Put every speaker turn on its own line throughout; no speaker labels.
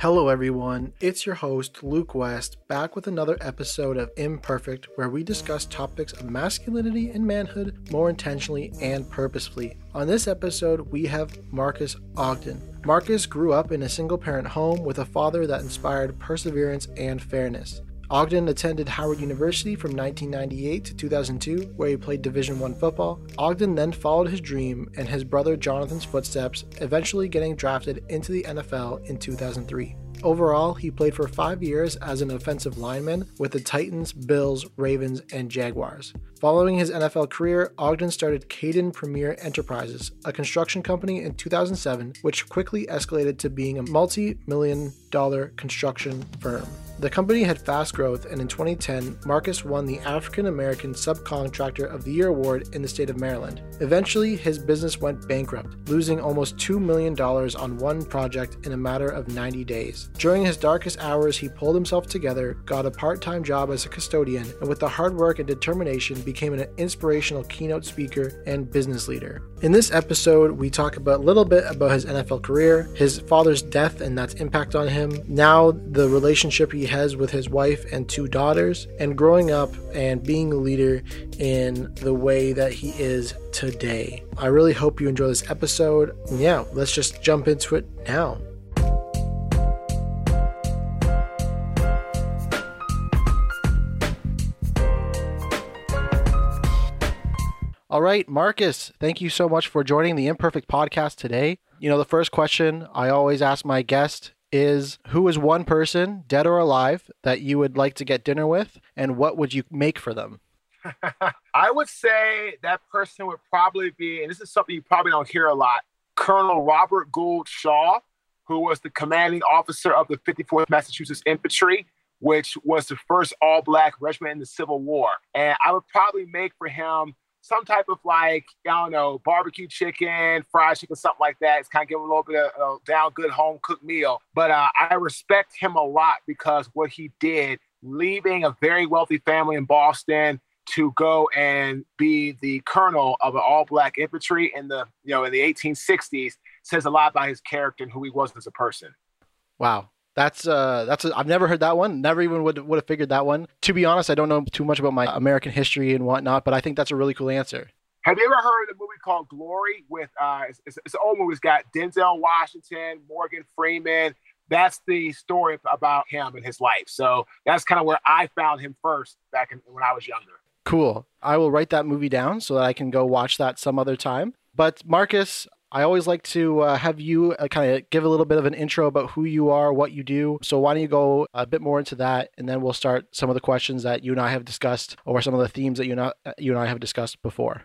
Hello, everyone. It's your host, Luke West, back with another episode of Imperfect, where we discuss topics of masculinity and manhood more intentionally and purposefully. On this episode, we have Marques Ogden. Marques grew up in a single parent home with a father that inspired perseverance and fairness. Ogden attended Howard University from 1998 to 2002, where he played Division I football. Ogden then followed his dream and his brother Jonathan's footsteps, eventually getting drafted into the NFL in 2003. Overall, he played for five years as an offensive lineman with the Titans, Bills, Ravens, and Jaguars. Following his NFL career, Ogden started Kayden Premier Enterprises, a construction company in 2007, which quickly escalated to being a multi million dollar construction firm. The company had fast growth, and in 2010, Marques won the African American Subcontractor of the Year award in the state of Maryland. Eventually, his business went bankrupt, losing almost $2 million on one project in a matter of 90 days. During his darkest hours, he pulled himself together, got a part time job as a custodian, and with the hard work and determination, became an inspirational keynote speaker and business leader. In this episode, we talk about a little bit about his NFL career, his father's death and that's impact on him, now the relationship he has with his wife and two daughters, and growing up and being a leader in the way that he is today. I really hope you enjoy this episode. Yeah, let's just jump into it now. All right, Marques, thank you so much for joining the Imperfect podcast today. You know, the first question I always ask my guest is who is one person, dead or alive, that you would like to get dinner with, and what would you make for them?
I would say that person would probably be, and this is something you probably don't hear a lot, Colonel Robert Gould Shaw, who was the commanding officer of the 54th Massachusetts Infantry, which was the first all black regiment in the Civil War. And I would probably make for him some type of like, I don't know, barbecue chicken, fried chicken, something like that. It's kind of give a little bit of a down good home cooked meal. But uh, I respect him a lot because what he did, leaving a very wealthy family in Boston to go and be the colonel of an all black infantry in the, you know, in the 1860s says a lot about his character and who he was as a person.
Wow. That's uh, that's i have never heard that one. Never even would would have figured that one. To be honest, I don't know too much about my American history and whatnot, but I think that's a really cool answer.
Have you ever heard of the movie called Glory? With uh, it's, it's, it's an old movie. It's got Denzel Washington, Morgan Freeman. That's the story about him and his life. So that's kind of where I found him first back in, when I was younger.
Cool. I will write that movie down so that I can go watch that some other time. But Marques, I always like to uh, have you uh, kind of give a little bit of an intro about who you are, what you do. So why don't you go a bit more into that, and then we'll start some of the questions that you and I have discussed, or some of the themes that you and I, uh, you and I have discussed before.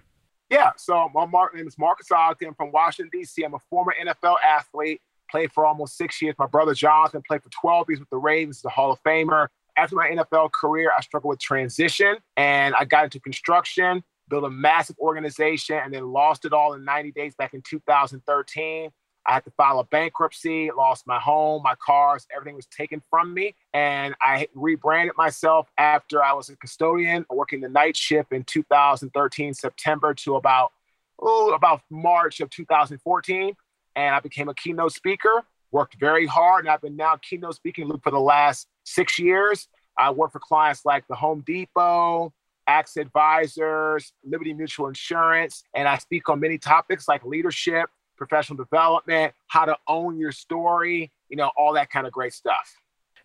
Yeah. So my name is Marques Ogden I'm from Washington D.C. I'm a former NFL athlete. Played for almost six years. My brother Jonathan played for 12 years with the Ravens, the Hall of Famer. After my NFL career, I struggled with transition, and I got into construction built a massive organization, and then lost it all in 90 days back in 2013. I had to file a bankruptcy, lost my home, my cars, everything was taken from me. And I rebranded myself after I was a custodian working the night shift in 2013, September to about, oh, about March of 2014. And I became a keynote speaker, worked very hard. And I've been now keynote speaking for the last six years. I work for clients like the Home Depot, AXA Advisors, Liberty Mutual Insurance, and I speak on many topics like leadership, professional development, how to own your story, you know, all that kind of great stuff.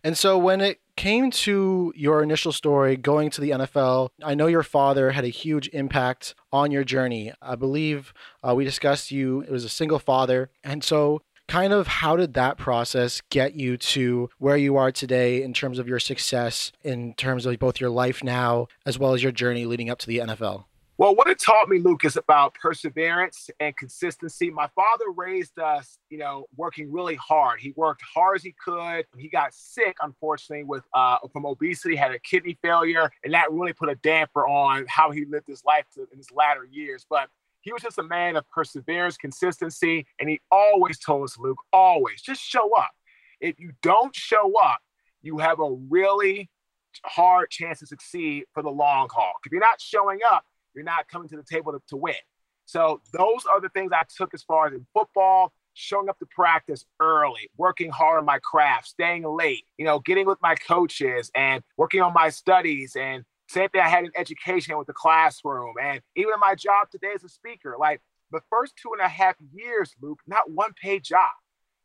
And so when it came to your initial story going to the NFL, I know your father had a huge impact on your journey. I believe uh, we discussed you, it was a single father. And so kind of how did that process get you to where you are today in terms of your success in terms of both your life now as well as your journey leading up to the NFL?
Well, what it taught me, Luke, is about perseverance and consistency. My father raised us, you know, working really hard. He worked hard as he could. He got sick, unfortunately, with uh, from obesity, had a kidney failure, and that really put a damper on how he lived his life in his latter years. But he was just a man of perseverance, consistency, and he always told us, Luke, always just show up. If you don't show up, you have a really hard chance to succeed for the long haul. If you're not showing up, you're not coming to the table to, to win. So those are the things I took as far as in football, showing up to practice early, working hard on my craft, staying late, you know, getting with my coaches and working on my studies and same thing I had in education with the classroom and even in my job today as a speaker. Like the first two and a half years, Luke, not one paid job.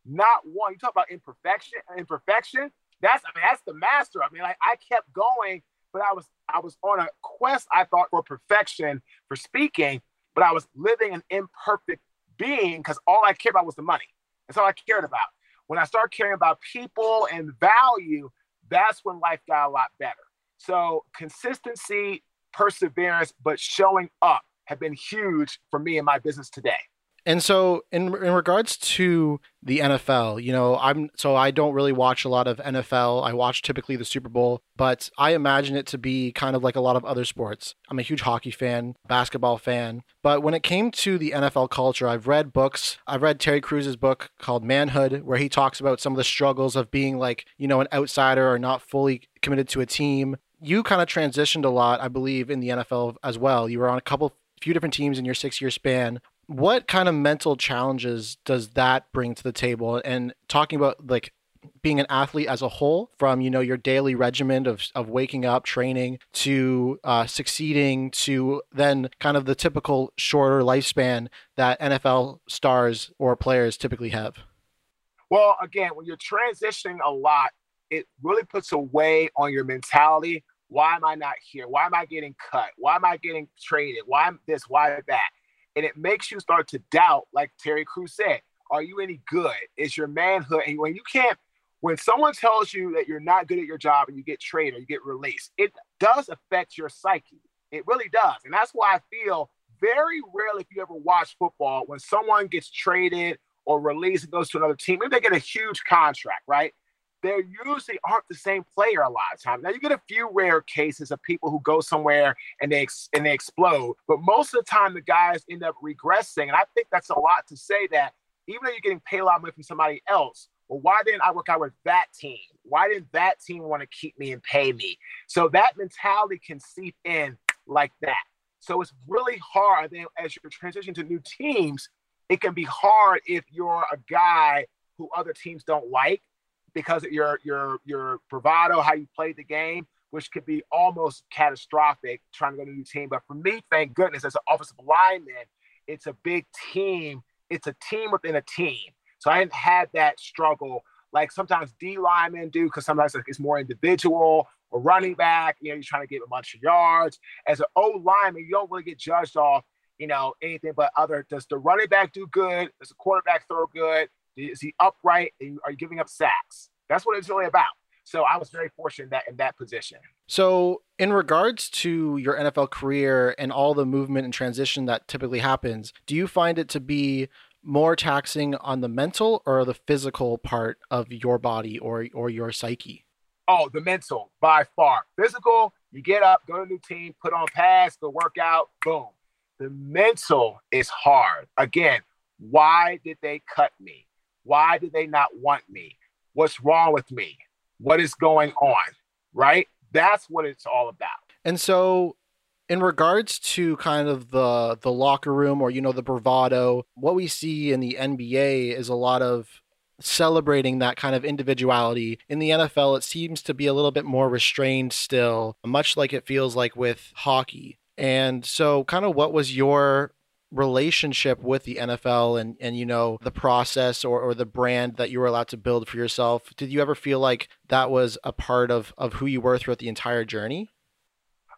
Not one. You talk about imperfection, imperfection. That's I mean, that's the master. I mean, like I kept going, but I was I was on a quest, I thought, for perfection for speaking, but I was living an imperfect being because all I cared about was the money. That's all I cared about. When I started caring about people and value, that's when life got a lot better. So consistency, perseverance, but showing up have been huge for me in my business today.
And so, in in regards to the NFL, you know, I'm so I don't really watch a lot of NFL. I watch typically the Super Bowl, but I imagine it to be kind of like a lot of other sports. I'm a huge hockey fan, basketball fan, but when it came to the NFL culture, I've read books. I've read Terry Crews's book called Manhood, where he talks about some of the struggles of being like, you know, an outsider or not fully committed to a team. You kind of transitioned a lot, I believe, in the NFL as well. You were on a couple few different teams in your six year span. What kind of mental challenges does that bring to the table? And talking about like being an athlete as a whole from you know your daily regimen of, of waking up training to uh, succeeding to then kind of the typical shorter lifespan that nfl stars or players typically have.
Well again when you're transitioning a lot it really puts a weight on your mentality why am i not here why am i getting cut why am i getting traded why am this why that and it makes you start to doubt, like Terry Crews said, are you any good? Is your manhood? And when you can't, when someone tells you that you're not good at your job and you get traded or you get released, it does affect your psyche. It really does. And that's why I feel very rarely, if you ever watch football, when someone gets traded or released and goes to another team, maybe they get a huge contract, right? They usually aren't the same player a lot of times. Now you get a few rare cases of people who go somewhere and they ex- and they explode, but most of the time the guys end up regressing. And I think that's a lot to say that even though you're getting paid a lot of money from somebody else, well, why didn't I work out with that team? Why didn't that team want to keep me and pay me? So that mentality can seep in like that. So it's really hard. Then as you're transitioning to new teams, it can be hard if you're a guy who other teams don't like because of your your your bravado, how you played the game, which could be almost catastrophic trying to go to a new team. But for me, thank goodness, as an offensive lineman, it's a big team. It's a team within a team. So I didn't have that struggle like sometimes D linemen do because sometimes it's more individual or running back. You know, you're trying to get a bunch of yards. As an O lineman, you don't really get judged off, you know, anything but other. Does the running back do good? Does the quarterback throw good? Is he upright? Are you giving up sacks? That's what it's really about. So I was very fortunate in that in that position.
So in regards to your NFL career and all the movement and transition that typically happens, do you find it to be more taxing on the mental or the physical part of your body or or your psyche?
Oh, the mental by far. Physical, you get up, go to a new team, put on pads, go work out, boom. The mental is hard. Again, why did they cut me? Why do they not want me? What's wrong with me? What is going on? Right? That's what it's all about.
And so in regards to kind of the the locker room or you know the bravado, what we see in the NBA is a lot of celebrating that kind of individuality. In the NFL, it seems to be a little bit more restrained still, much like it feels like with hockey. And so, kind of, what was your relationship with the NFL and and you know the process or, or the brand that you were allowed to build for yourself did you ever feel like that was a part of of who you were throughout the entire journey?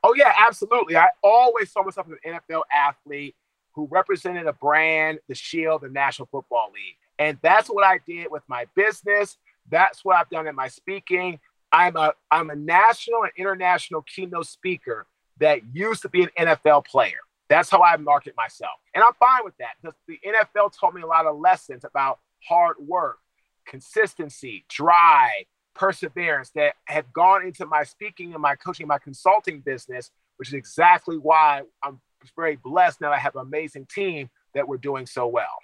Oh yeah absolutely. I always saw myself as an nfl athlete who represented a brand the shield the national football league. And that's what i did with my business. That's what i've done in my speaking. I'm a i'm a national and international keynote speaker that used to be an nfl player that's how I market myself. And I'm fine with that because the NFL taught me a lot of lessons about hard work, consistency, drive, perseverance that have gone into my speaking and my coaching, my consulting business, which is exactly why I'm very blessed now I have an amazing team that we're doing so well.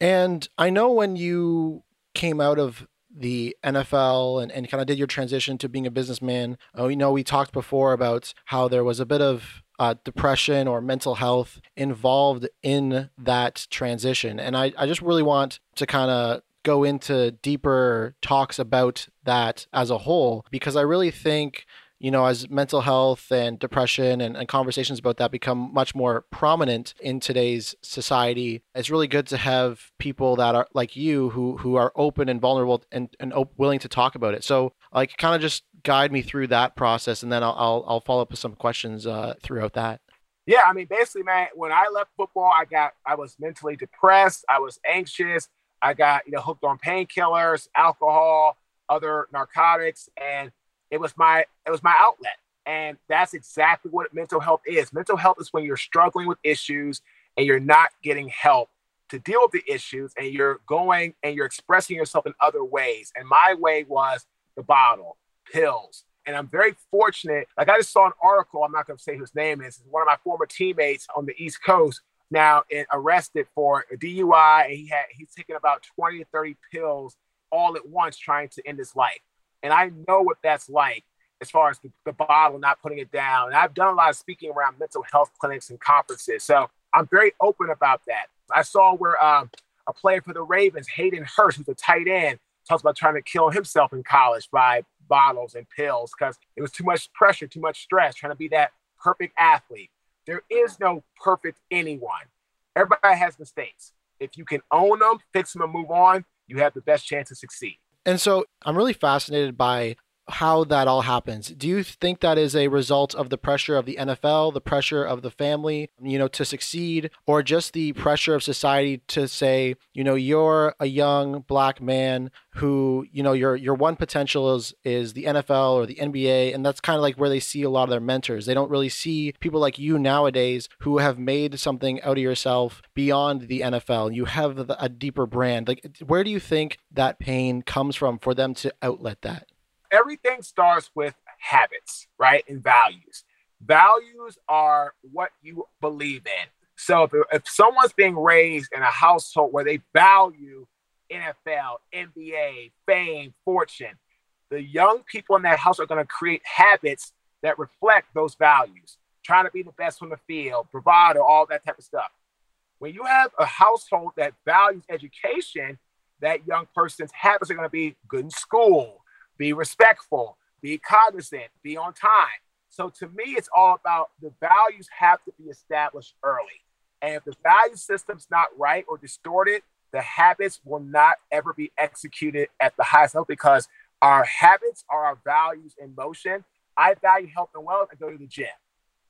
And I know when you came out of the NFL and, and kind of did your transition to being a businessman. Oh, you know, we talked before about how there was a bit of uh, depression or mental health involved in that transition. And I, I just really want to kind of go into deeper talks about that as a whole because I really think you know, as mental health and depression and, and, conversations about that become much more prominent in today's society, it's really good to have people that are like you who who are open and vulnerable and, and willing to talk about it. So, like, kind of just guide me through that process, and then I'll I'll, I'll follow up with some questions uh, throughout that.
Yeah, I mean, basically, man, when I left football, I got I was mentally depressed, I was anxious, I got you know hooked on painkillers, alcohol, other narcotics, and it was my it was my outlet. And that's exactly what mental health is. Mental health is when you're struggling with issues and you're not getting help to deal with the issues and you're going and you're expressing yourself in other ways. And my way was the bottle, pills. And I'm very fortunate. Like I just saw an article, I'm not going to say whose name is, one of my former teammates on the East Coast now arrested for a DUI. And he had he's taken about 20 to 30 pills all at once trying to end his life. And I know what that's like as far as the, the bottle, not putting it down. And I've done a lot of speaking around mental health clinics and conferences. So I'm very open about that. I saw where um, a player for the Ravens, Hayden Hurst, who's a tight end, talks about trying to kill himself in college by bottles and pills because it was too much pressure, too much stress, trying to be that perfect athlete. There is no perfect anyone. Everybody has mistakes. If you can own them, fix them, and move on, you have the best chance to succeed.
And so I'm really fascinated by how that all happens. Do you think that is a result of the pressure of the NFL, the pressure of the family, you know, to succeed, or just the pressure of society to say, you know, you're a young black man who, you know, your your one potential is is the NFL or the NBA, and that's kind of like where they see a lot of their mentors. They don't really see people like you nowadays who have made something out of yourself beyond the NFL. You have a deeper brand. Like, where do you think that pain comes from for them to outlet that?
Everything starts with habits, right? And values. Values are what you believe in. So if, if someone's being raised in a household where they value NFL, NBA, fame, fortune, the young people in that house are going to create habits that reflect those values. Trying to be the best on the field, bravado, all that type of stuff. When you have a household that values education, that young person's habits are going to be good in school, be respectful, be cognizant, be on time. So to me, it's all about the values have to be established early. And if the value system's not right or distorted, the habits will not ever be executed at the highest level because our habits are our values in motion. I value health and wealth. I go to the gym.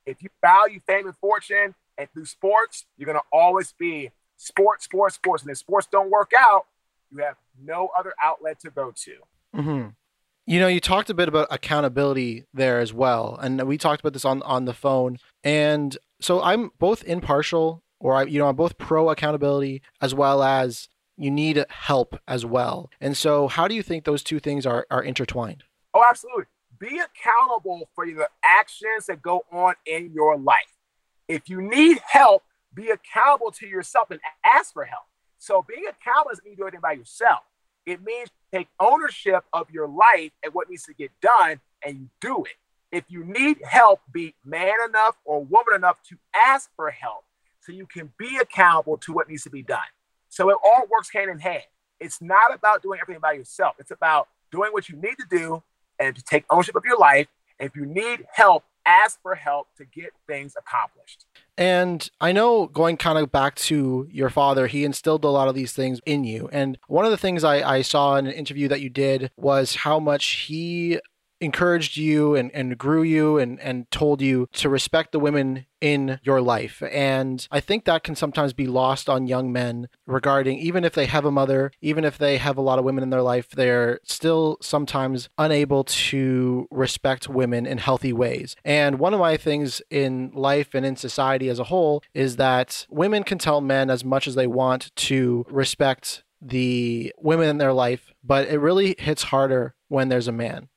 If you value fame and fortune and through sports, you're going to always be sports, sports, sports. And if sports don't work out, you have no other outlet to go to.
Mm-hmm. You know, you talked a bit about accountability there as well, and we talked about this on on the phone. And so I'm both impartial, or I, you know, I'm both pro accountability as well as you need help as well. And so, how do you think those two things are are intertwined?
Oh, absolutely. Be accountable for the actions that go on in your life. If you need help, be accountable to yourself and ask for help. So being accountable doesn't mean you do anything by yourself. It means take ownership of your life and what needs to get done and you do it. If you need help, be man enough or woman enough to ask for help so you can be accountable to what needs to be done. So it all works hand in hand. It's not about doing everything by yourself. It's about doing what you need to do and to take ownership of your life. If you need help, ask for help to get things accomplished.
And I know going kind of back to your father, he instilled a lot of these things in you. And one of the things I, I saw in an interview that you did was how much he encouraged you and, and grew you and, and told you to respect the women in your life. And I think that can sometimes be lost on young men regarding even if they have a mother, even if they have a lot of women in their life, they're still sometimes unable to respect women in healthy ways. And one of my things in life and in society as a whole is that women can tell men as much as they want to respect the women in their life, but it really hits harder when there's a man.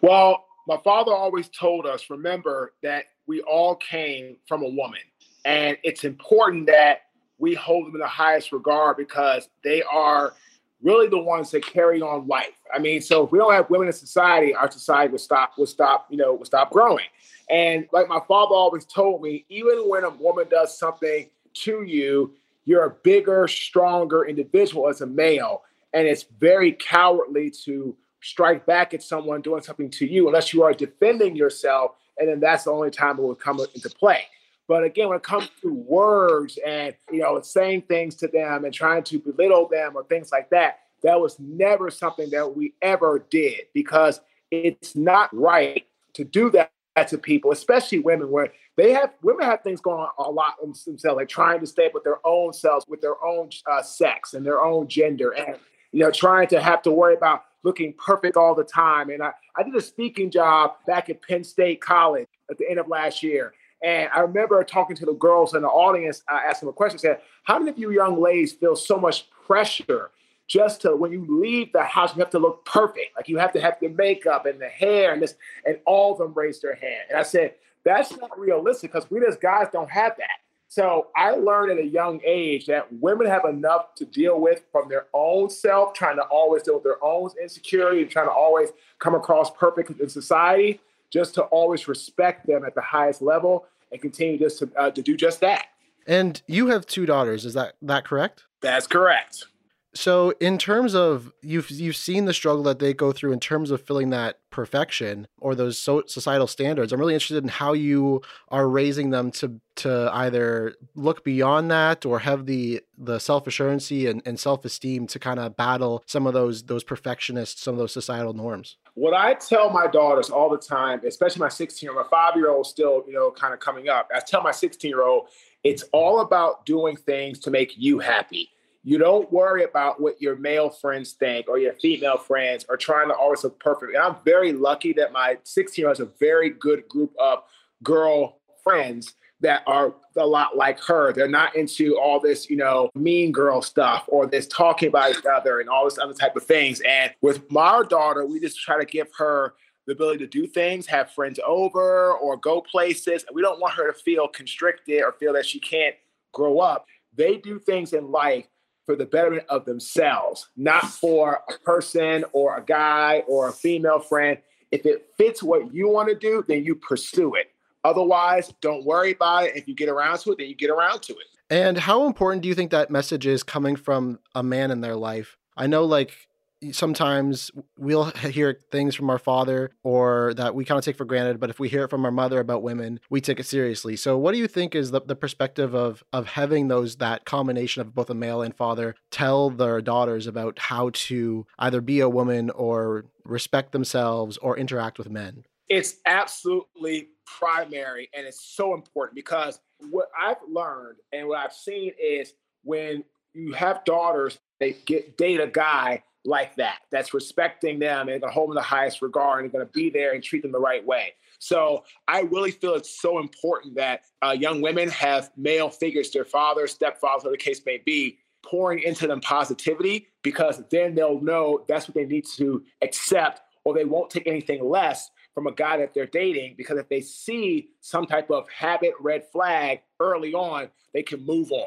Well, my father always told us remember that we all came from a woman. And it's important that we hold them in the highest regard because they are really the ones that carry on life. I mean, so if we don't have women in society, our society would stop, would stop, you know, would stop growing. And like my father always told me, even when a woman does something to you, you're a bigger, stronger individual as a male. And it's very cowardly to strike back at someone doing something to you unless you are defending yourself. And then that's the only time it will come into play. But again, when it comes to words and you know saying things to them and trying to belittle them or things like that, that was never something that we ever did because it's not right to do that to people, especially women, where they have women have things going on a lot themselves, like trying to stay up with their own selves, with their own uh, sex and their own gender, and you know, trying to have to worry about looking perfect all the time. And I, I did a speaking job back at Penn State College at the end of last year. And I remember talking to the girls in the audience, uh, asking them a question, said, how many of you young ladies feel so much pressure just to, when you leave the house, you have to look perfect. Like you have to have the makeup and the hair and this, and all of them raised their hand. And I said, that's not realistic because we as guys don't have that. So I learned at a young age that women have enough to deal with from their own self, trying to always deal with their own insecurity and trying to always come across perfect in society, just to always respect them at the highest level and continue just to, uh, to do just that.
And you have two daughters, is that that correct?
That's correct.
So, in terms of you've you've seen the struggle that they go through in terms of filling that perfection or those so, societal standards. I'm really interested in how you are raising them to to either look beyond that or have the the self assurance and, and self esteem to kind of battle some of those those perfectionists, some of those societal norms.
What I tell my daughters all the time, especially my 16 year old, my five year old still, you know, kind of coming up. I tell my 16 year old, it's all about doing things to make you happy you don't worry about what your male friends think or your female friends are trying to always look perfect. And I'm very lucky that my 16 year old has a very good group of girl friends that are a lot like her. They're not into all this, you know, mean girl stuff or this talking about each other and all this other type of things. And with my daughter, we just try to give her the ability to do things, have friends over or go places. And We don't want her to feel constricted or feel that she can't grow up. They do things in life for the betterment of themselves, not for a person or a guy or a female friend. If it fits what you want to do, then you pursue it. Otherwise, don't worry about it. If you get around to it, then you get around to it.
And how important do you think that message is coming from a man in their life? I know, like, sometimes we'll hear things from our father or that we kind of take for granted but if we hear it from our mother about women we take it seriously. So what do you think is the, the perspective of of having those that combination of both a male and father tell their daughters about how to either be a woman or respect themselves or interact with men?
It's absolutely primary and it's so important because what i've learned and what i've seen is when you have daughters they get date a guy like that, that's respecting them and to hold them in the highest regard and going to be there and treat them the right way. So I really feel it's so important that uh, young women have male figures, their father, stepfather, whatever the case may be, pouring into them positivity because then they'll know that's what they need to accept or they won't take anything less from a guy that they're dating because if they see some type of habit red flag early on, they can move on.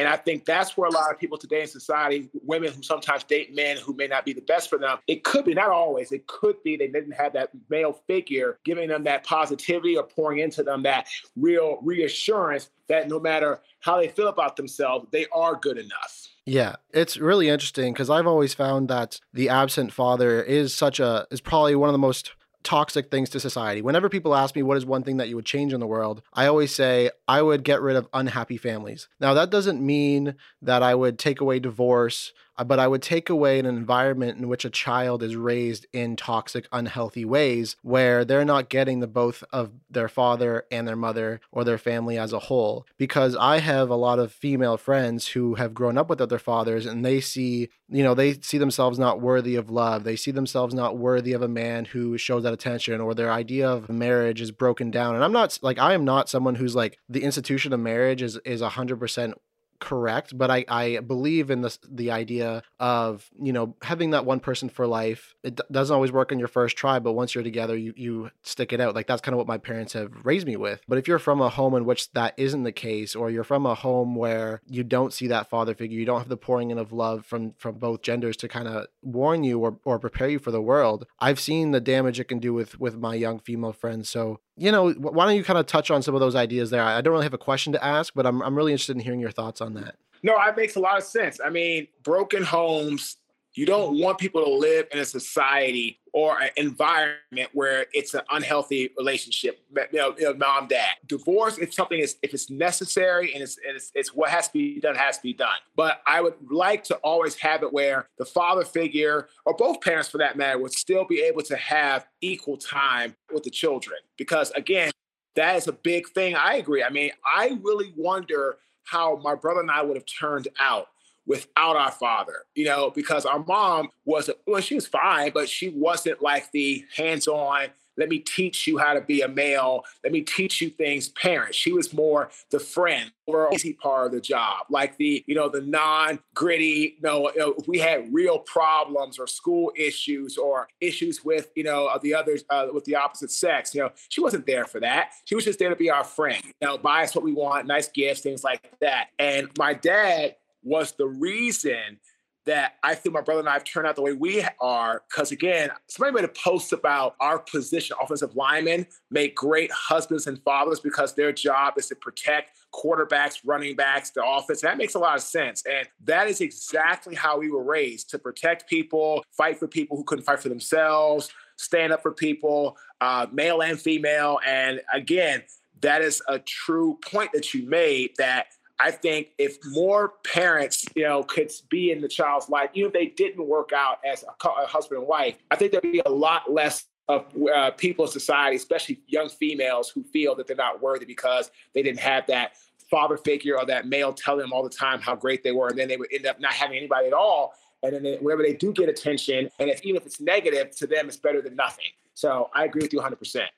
And I think that's where a lot of people today in society, women who sometimes date men who may not be the best for them, it could be, not always, it could be they didn't have that male figure giving them that positivity or pouring into them that real reassurance that no matter how they feel about themselves, they are good enough.
Yeah, it's really interesting because I've always found that the absent father is such a, is probably one of the most toxic things to society. Whenever people ask me what is one thing that you would change in the world, I always say I would get rid of unhappy families. Now, that doesn't mean that I would take away divorce Uh, but I would take away an environment in which a child is raised in toxic, unhealthy ways where they're not getting the both of their father and their mother or their family as a whole. Because I have a lot of female friends who have grown up with other fathers and they see, you know, they see themselves not worthy of love. They see themselves not worthy of a man who shows that attention or their idea of marriage is broken down. And I'm not like, I am not someone who's like the institution of marriage is, is 100% correct, but I, I believe in the the idea of you know having that one person for life. It d- doesn't always work on your first try, but once you're together, you you stick it out. Like that's kind of what my parents have raised me with. But if you're from a home in which that isn't the case, or you're from a home where you don't see that father figure, you don't have the pouring in of love from from both genders to kind of warn you or or prepare you for the world. I've seen the damage it can do with with my young female friends. So you know, why don't you kind of touch on some of those ideas there? I don't really have a question to ask, but I'm I'm really interested in hearing your thoughts on that.
No, it makes a lot of sense. I mean, broken homes, you don't mm-hmm. want people to live in a society or an environment where it's an unhealthy relationship. You know, you know mom, dad. Divorce is something is if it's necessary and it's, and it's it's what has to be done has to be done. But I would like to always have it where the father figure or both parents for that matter would still be able to have equal time with the children because again, that is a big thing. I agree. I mean, I really wonder how my brother and I would have turned out without our father, you know, because our mom was, well, she was fine, but she wasn't like the hands on, let me teach you how to be a male, let me teach you things parent. She was more the friend or easy part of the job, like the, you know, the non gritty, you know, we had real problems or school issues or issues with, you know, the others, uh, with the opposite sex, you know, she wasn't there for that. She was just there to be our friend, you know, buy us what we want, nice gifts, things like that. And my dad, was the reason that I think my brother and I have turned out the way we are. Because again, somebody made a post about our position, offensive linemen make great husbands and fathers because their job is to protect quarterbacks, running backs, the offense. That makes a lot of sense. And that is exactly how we were raised to protect people, fight for people who couldn't fight for themselves, stand up for people, uh, male and female. And again, that is a true point that you made that I think if more parents, you know, could be in the child's life, even if they didn't work out as a, a husband and wife, I think there'd be a lot less of uh, people in society, especially young females, who feel that they're not worthy because they didn't have that father figure or that male telling them all the time how great they were, and then they would end up not having anybody at all. And then they, whenever they do get attention, and if even if it's negative to them, it's better than nothing. So I agree with you 100. percent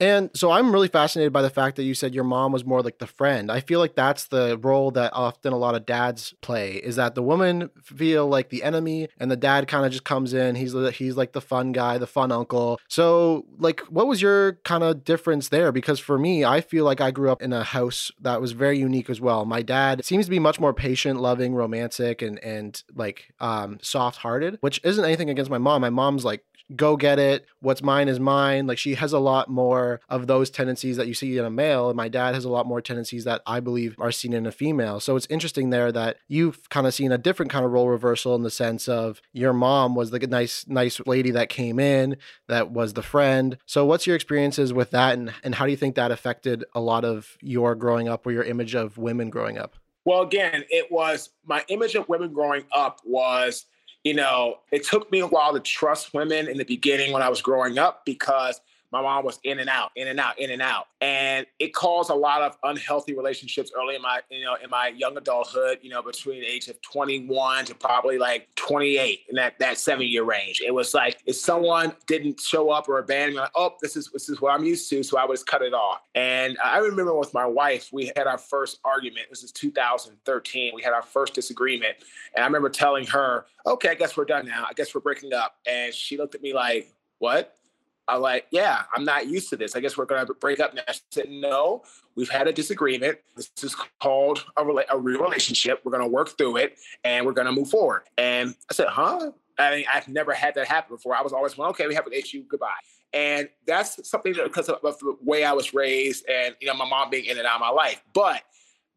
and so I'm really fascinated by the fact that you said your mom was more like the friend. I feel like that's the role that often a lot of dads play is that the woman feel like the enemy and the dad kind of just comes in. He's he's like the fun guy, the fun uncle. So like what was your kind of difference there because for me, I feel like I grew up in a house that was very unique as well. My dad seems to be much more patient, loving, romantic and and like um soft-hearted, which isn't anything against my mom. My mom's like go get it. What's mine is mine. Like she has a lot more of those tendencies that you see in a male, and my dad has a lot more tendencies that I believe are seen in a female. So it's interesting there that you've kind of seen a different kind of role reversal in the sense of your mom was the nice, nice lady that came in, that was the friend. So what's your experiences with that, and and how do you think that affected a lot of your growing up or your image of women growing up?
Well, again, it was my image of women growing up was you know, it took me a while to trust women in the beginning when I was growing up because my mom was in and out, in and out, in and out. And it caused a lot of unhealthy relationships early in my, you know, in my young adulthood, you know, between the age of 21 to probably like 28 in that, that seven year range. It was like if someone didn't show up or abandon like, oh, this is this is what I'm used to. So I would just cut it off. And I remember with my wife, we had our first argument. This is 2013. We had our first disagreement. And I remember telling her, okay, I guess we're done now. I guess we're breaking up. And she looked at me like, what? I'm like, yeah, I'm not used to this. I guess we're going to break up now. She said, no, we've had a disagreement. This is called a, rela- a real relationship. We're going to work through it and we're going to move forward. And I said, huh? I mean, I've never had that happen before. I was always, well, okay, we have an issue, goodbye. And that's something that because of the way I was raised and, you know, my mom being in and out of my life. But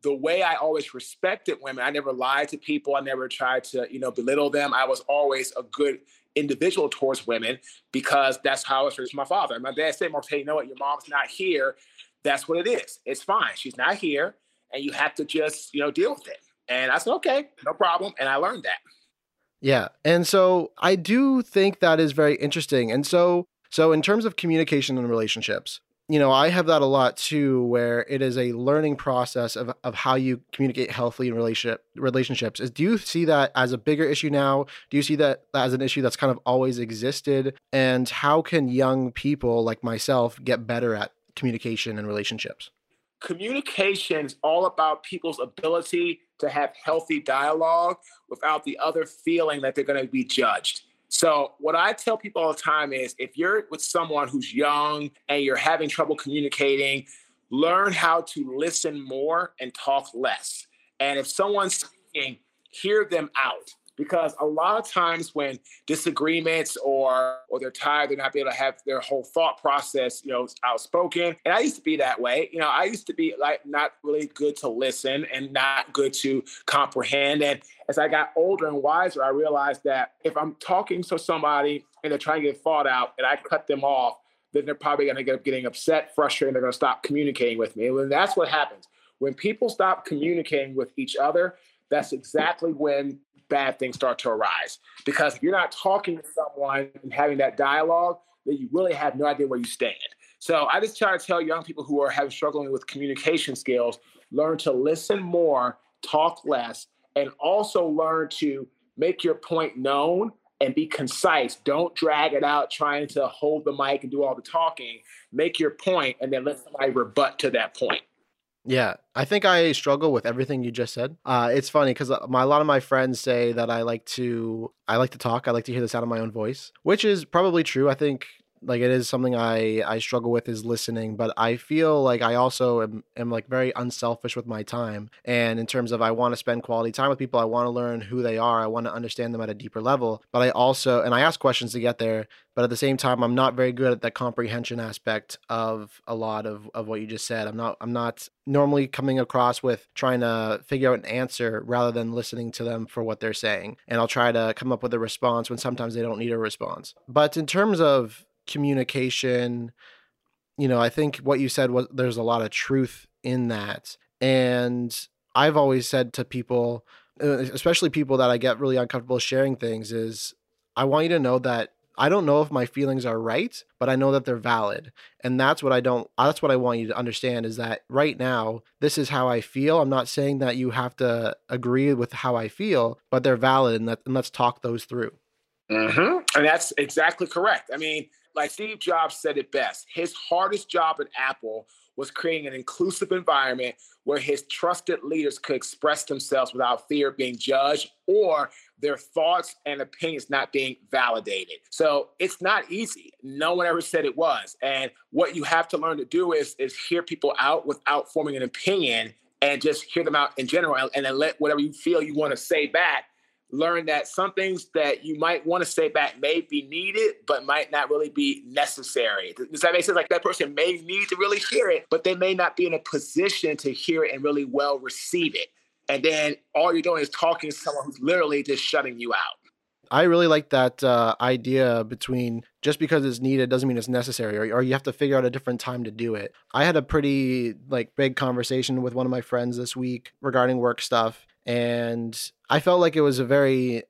the way I always respected women, I never lied to people. I never tried to, you know, belittle them. I was always a good individual towards women because that's how I was raised my father. My dad said, Mark, hey, you know what? Your mom's not here. That's what it is. It's fine. She's not here. And you have to just, you know, deal with it. And I said, okay, no problem. And I learned that.
Yeah. And so I do think that is very interesting. And so so in terms of communication and relationships, you know, I have that a lot too, where it is a learning process of, of how you communicate healthily in relationship relationships. Is do you see that as a bigger issue now? Do you see that as an issue that's kind of always existed? And how can young people like myself get better at communication and relationships?
Communication is all about people's ability to have healthy dialogue without the other feeling that they're going to be judged. So, what I tell people all the time is if you're with someone who's young and you're having trouble communicating, learn how to listen more and talk less. And if someone's speaking, hear them out because a lot of times when disagreements or or they're tired, they're not able to have their whole thought process, you know, outspoken. And I used to be that way. You know, I used to be like not really good to listen and not good to comprehend. And as I got older and wiser, I realized that if I'm talking to somebody and they're trying to get thought out and I cut them off, then they're probably going to get getting upset, frustrated, they're going to stop communicating with me. And that's what happens when people stop communicating with each other. That's exactly when bad things start to arise. Because if you're not talking to someone and having that dialogue, then you really have no idea where you stand. So I just try to tell young people who are having struggling with communication skills, learn to listen more, talk less, and also learn to make your point known and be concise. Don't drag it out trying to hold the mic and do all the talking. Make your point and then let somebody rebut to that point.
Yeah, I think I struggle with everything you just said. Uh, it's funny because uh, a lot of my friends say that I like to I like to talk. I like to hear the sound of my own voice, which is probably true. I think like it is something I I struggle with is listening, but I feel like I also am, am like very unselfish with my time. And in terms of I want to spend quality time with people, I want to learn who they are, I want to understand them at a deeper level. But I also and I ask questions to get there, but at the same time I'm not very good at the comprehension aspect of a lot of of what you just said. I'm not I'm not normally coming across with trying to figure out an answer rather than listening to them for what they're saying. And I'll try to come up with a response when sometimes they don't need a response. But in terms of communication. You know i think what you said was there's a lot of truth in that. And i've always said to people uh, especially people that i get really uncomfortable sharing things is i want you to know that i don't know if my feelings are right but i know that they're valid. And that's what i don't that's what i want you to understand is that right now this is how i feel. I'm not saying that you have to agree with how i feel but they're valid and, that, and let's talk those through.
Mm-hmm. and that's exactly correct. I mean like Steve Jobs said it best, his hardest job at Apple was creating an inclusive environment where his trusted leaders could express themselves without fear of being judged or their thoughts and opinions not being validated. So it's not easy. No one ever said it was. And what you have to learn to do is, is hear people out without forming an opinion and just hear them out in general and then let whatever you feel you want to say back learn that some things that you might want to say back may be needed, but might not really be necessary. Does that make sense? Like that person may need to really hear it, but they may not be in a position to hear it and really well receive it. And then all you're doing is talking to someone who's literally just shutting you out.
I really like that uh, idea between just because it's needed doesn't mean it's necessary, or, or you have to figure out a different time to do it. I had a pretty like big conversation with one of my friends this week regarding work stuff, and I felt like it was a very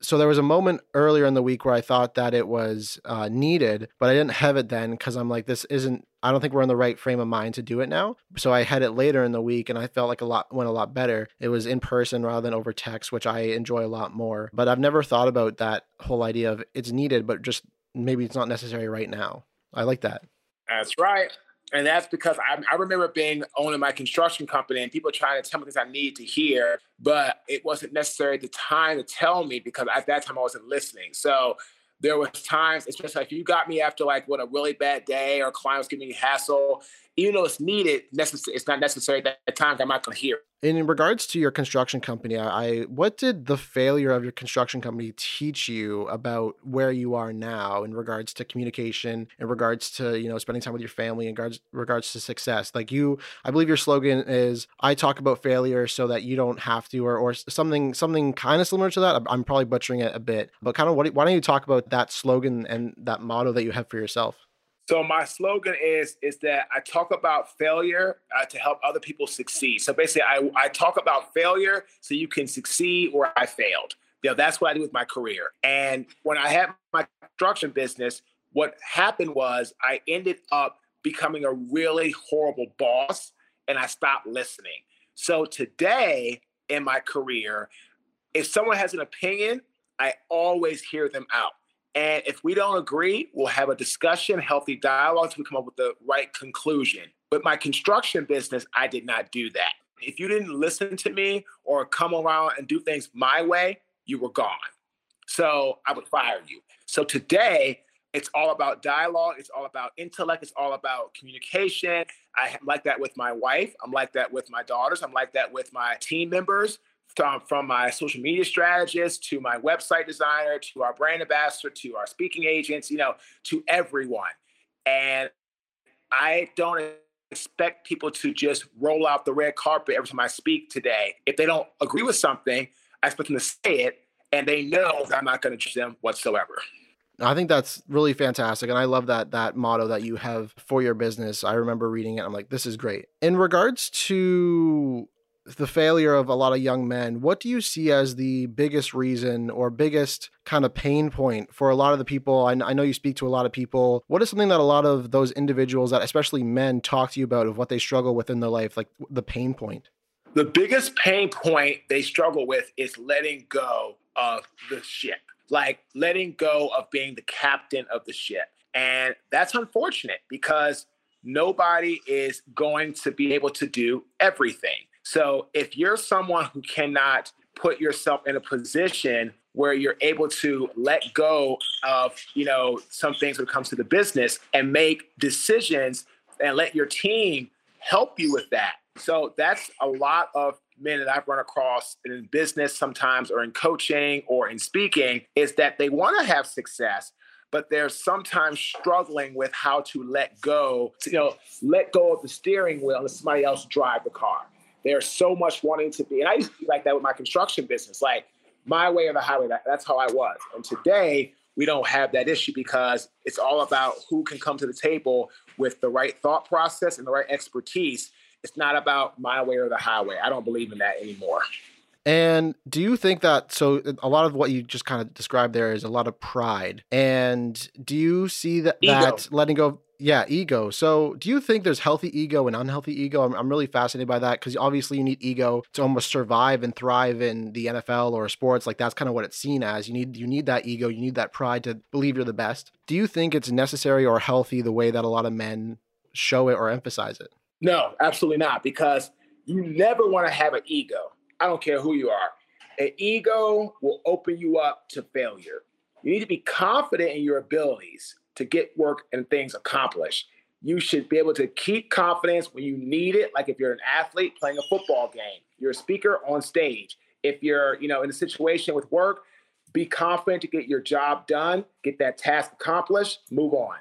so there was a moment earlier in the week where I thought that it was uh, needed, but I didn't have it then because I'm like, this isn't. I don't think we're in the right frame of mind to do it now. So I had it later in the week, and I felt like a lot went a lot better. It was in person rather than over text, which I enjoy a lot more. But I've never thought about that whole idea of it's needed, but just maybe it's not necessary right now. I like that.
That's right. And that's because I, I remember being owning my construction company and people trying to tell me things I need to hear, but it wasn't necessary at the time to tell me because at that time I wasn't listening. So there was times, especially if you got me after like what a really bad day or client was giving me hassle, even though it's needed, it's not necessary at that time. I'm not going to hear.
In regards to your construction company, I what did the failure of your construction company teach you about where you are now in regards to communication, in regards to you know spending time with your family, in regards regards to success? Like you, I believe your slogan is "I talk about failure so that you don't have to," or or something something kind of similar to that. I'm probably butchering it a bit, but kind of what, why don't you talk about that slogan and that motto that you have for yourself?
So my slogan is is that I talk about failure uh, to help other people succeed. So basically, I, I talk about failure so you can succeed where I failed. You know, that's what I do with my career. And when I had my construction business, what happened was I ended up becoming a really horrible boss, and I stopped listening. So today in my career, if someone has an opinion, I always hear them out. And if we don't agree, we'll have a discussion, healthy dialogue, so we come up with the right conclusion. With my construction business, I did not do that. If you didn't listen to me or come around and do things my way, you were gone. So I would fire you. So today, it's all about dialogue. It's all about intellect. It's all about communication. I like that with my wife. I'm like that with my daughters. I'm like that with my team members, from, from my social media strategist to my website designer to our brand ambassador to our speaking agents, you know, to everyone. And I don't expect people to just roll out the red carpet every time I speak today. If they don't agree with something, I expect them to say it and they know that I'm not going to judge them whatsoever.
I think that's really fantastic, and I love that that motto that you have for your business. I remember reading it. I'm like, this is great. In regards to the failure of a lot of young men, what do you see as the biggest reason or biggest kind of pain point for a lot of the people? I, I know you speak to a lot of people. What is something that a lot of those individuals, that especially men, talk to you about of what they struggle with in their life, like the pain point?
The biggest pain point they struggle with is letting go of the ship, like letting go of being the captain of the ship. And that's unfortunate because nobody is going to be able to do everything. So if you're someone who cannot put yourself in a position where you're able to let go of, you know, some things when it comes to the business and make decisions and let your team help you with that. So that's a lot of men that I've run across in business sometimes or in coaching or in speaking is that they want to have success, but they're sometimes struggling with how to let go, you know, let go of the steering wheel and let somebody else drive the car. There's so much wanting to be, and I used to be like that with my construction business, like my way or the highway. That, that's how I was. And today we don't have that issue because it's all about who can come to the table with the right thought process and the right expertise. It's not about my way or the highway. I don't believe in that anymore.
And do you think that so a lot of what you just kind of described there is a lot of pride. And do you see that ego. that letting go yeah, ego. So, do you think there's healthy ego and unhealthy ego? I'm, I'm really fascinated by that because obviously you need ego to almost survive and thrive in the NFL or sports. Like that's kind of what it's seen as. You need you need that ego, you need that pride to believe you're the best. Do you think it's necessary or healthy the way that a lot of men show it or emphasize it?
No, absolutely not. Because you never want to have an ego. I don't care who you are. An ego will open you up to failure. You need to be confident in your abilities to get work and things accomplished. You should be able to keep confidence when you need it. Like if you're an athlete playing a football game, you're a speaker on stage. If you're, you know, in a situation with work, be confident to get your job done, get that task accomplished, move on.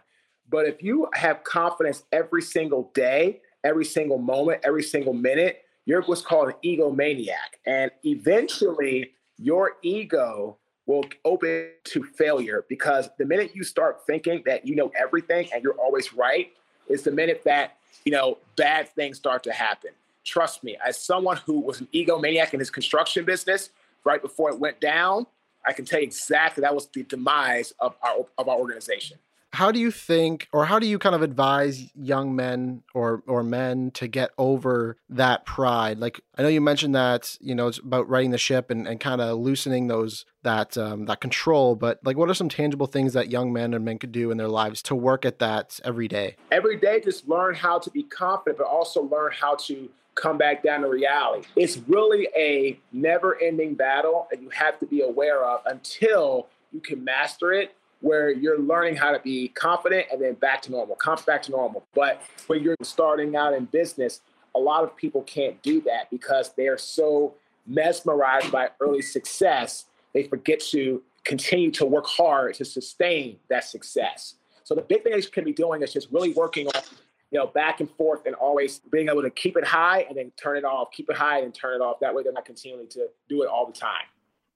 But if you have confidence every single day, every single moment, every single minute, you're what's called an egomaniac. And eventually, your ego will open to failure because the minute you start thinking that you know everything and you're always right is the minute that you know bad things start to happen trust me as someone who was an egomaniac in his construction business right before it went down i can tell you exactly that was the demise of our of our organization
how do you think or how do you kind of advise young men or or men to get over that pride? Like i know you mentioned that you know it's about righting the ship and, and kind of loosening those that um, that control but like what are some tangible things that young men and men could do in their lives to work at that every day?
Every day just learn how to be confident but also learn how to come back down to reality. It's really a never ending battle that you have to be aware of until you can master it where you're learning how to be confident and then back to normal, come back to normal. But when you're starting out in business, a lot of people can't do that because they're so mesmerized by early success, they forget to continue to work hard to sustain that success. So the big thing you can be doing is just really working on, you know, back and forth and always being able to keep it high and then turn it off, keep it high and turn it off. That way they're not continuing to do it all the time.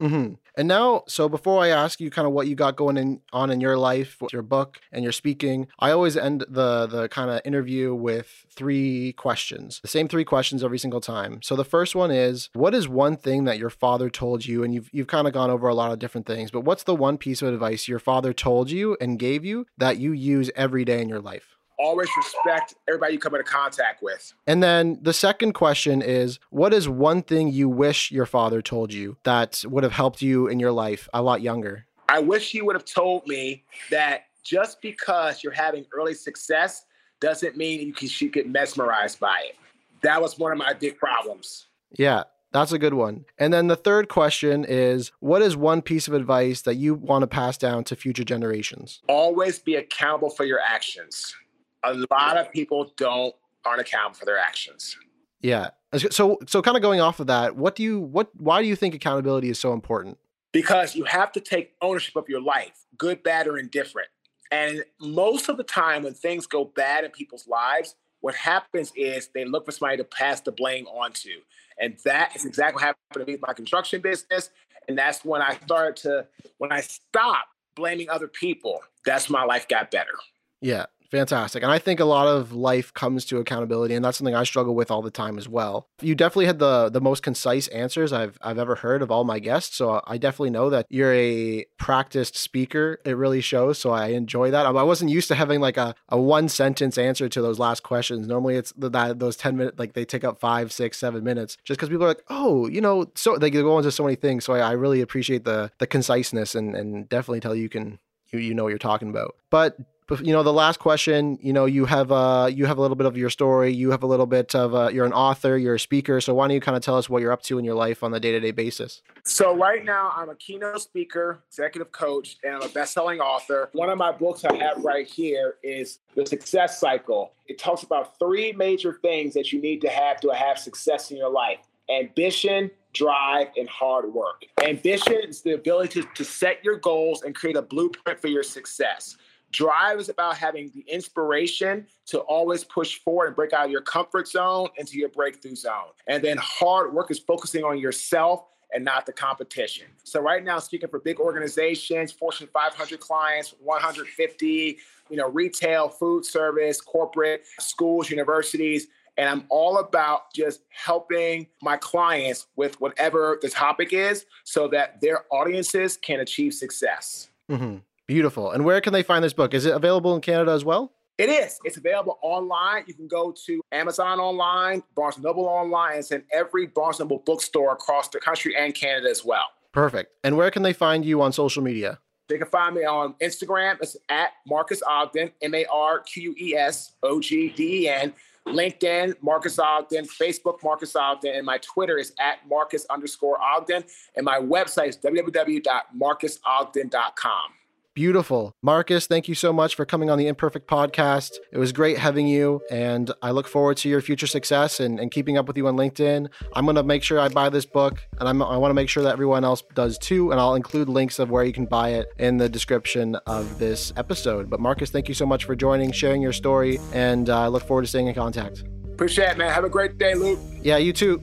Mm-hmm. And now, so before I ask you kind of what you got going in, on in your life, with your book and your speaking, I always end the the kind of interview with three questions, the same three questions every single time. So the first one is, what is one thing that your father told you, and you've you've kind of gone over a lot of different things, but what's the one piece of advice your father told you and gave you that you use every day in your life?
Always respect everybody you come into contact with.
And then the second question is what is one thing you wish your father told you that would have helped you in your life a lot younger?
I wish he would have told me that just because you're having early success doesn't mean you should get mesmerized by it. that was one of my big problems.
Yeah, that's a good one. And then the third question is what is one piece of advice that you want to pass down to future generations?
Always be accountable for your actions. A lot of people don't aren't accountable for their actions.
Yeah. So so kind of going off of that, what do you what why do you think accountability is so important?
Because you have to take ownership of your life, good, bad, or indifferent. And most of the time when things go bad in people's lives, what happens is they look for somebody to pass the blame onto. And that is exactly what happened to me with my construction business. And that's when I started to, when I stopped blaming other people, that's when my life got better.
Yeah. Fantastic. And I think a lot of life comes to accountability, and that's something I struggle with all the time as well. You definitely had the the most concise answers I've I've ever heard of all my guests. So I definitely know that you're a practiced speaker. It really shows. So I enjoy that. I wasn't used to having like a, a one sentence answer to those last questions. Normally it's that those 10 minutes, like they take up five, six, seven minutes just because people are like, oh, you know, so they go into so many things. So I, I really appreciate the the conciseness and, and definitely tell you can you, you know what you're talking about. But you know the last question you know you have uh you have a little bit of your story. You have a little bit of uh, you're an author you're a speaker. So why don't you kind of tell us what you're up to in your life on the day-to-day basis?
So right now i'm a keynote speaker executive coach and i'm a best-selling author. One of my books i have right here is the success cycle. It talks about three major things that you need to have to have success in your life ambition drive, and hard work. Ambition is the ability to, to set your goals and create a blueprint for your success. Drive is about having the inspiration to always push forward and break out of your comfort zone into your breakthrough zone. And then hard work is focusing on yourself and not the competition. So right now, speaking for big organizations, Fortune 500 clients, 150, you know, retail, food service, corporate, schools, universities, and I'm all about just helping my clients with whatever the topic is so that their audiences can achieve success.
Mm-hmm. Beautiful. And where can they find this book? Is it available in Canada as well?
It is. It's available online. You can go to Amazon online, Barnes Noble online, and it's in every Barnes Noble bookstore across the country and Canada as well.
Perfect. And where can they find you on social media?
They can find me on Instagram. It's at Marques Ogden, M A R Q U E S O G D E N. LinkedIn, Marques Ogden, Facebook, Marques Ogden, and my Twitter is at Marques underscore Ogden. And my website is www.marquesogden.com.
Beautiful. Marques, thank you so much for coming on the Imperfect Podcast. It was great having you, and I look forward to your future success and, and keeping up with you on LinkedIn. I'm going to make sure I buy this book, and I'm, I want to make sure that everyone else does too, and I'll include links of where you can buy it in the description of this episode. But Marques, thank you so much for joining, sharing your story, and uh, I look forward to staying in contact.
Appreciate it, man. Have a great day, Luke.
Yeah, you too.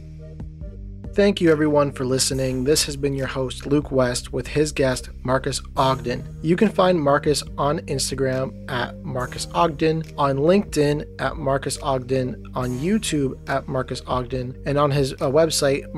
Thank you everyone for listening. This has been your host, Luke West, with his guest, Marques Ogden. You can find Marques on Instagram at Marques Ogden, on LinkedIn at Marques Ogden, on YouTube at Marques Ogden, and on his uh, website,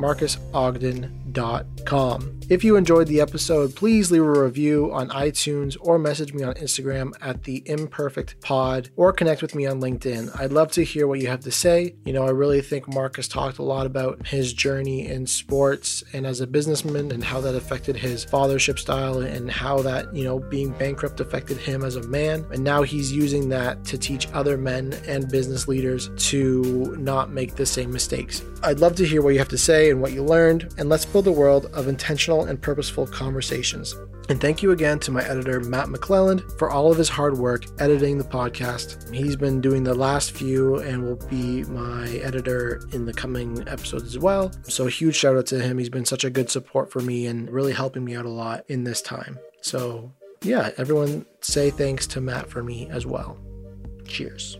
marquesogden.com. If you enjoyed the episode, please leave a review on iTunes or message me on Instagram at the Imperfect Pod or connect with me on LinkedIn. I'd love to hear what you have to say. You know, I really think Marques talked a lot about his journey in sports and as a businessman and how that affected his fathership style and how that, you know, being bankrupt affected him as a man. And now he's using that to teach other men and business leaders to not make the same mistakes. I'd love to hear what you have to say and what you learned, and let's build a world of intentional and purposeful conversations. And thank you again to my editor, Matt McClelland, for all of his hard work editing the podcast. He's been doing the last few and will be my editor in the coming episodes as well. So, huge shout out to him. He's been such a good support for me and really helping me out a lot in this time. So, yeah, everyone say thanks to Matt for me as well. Cheers.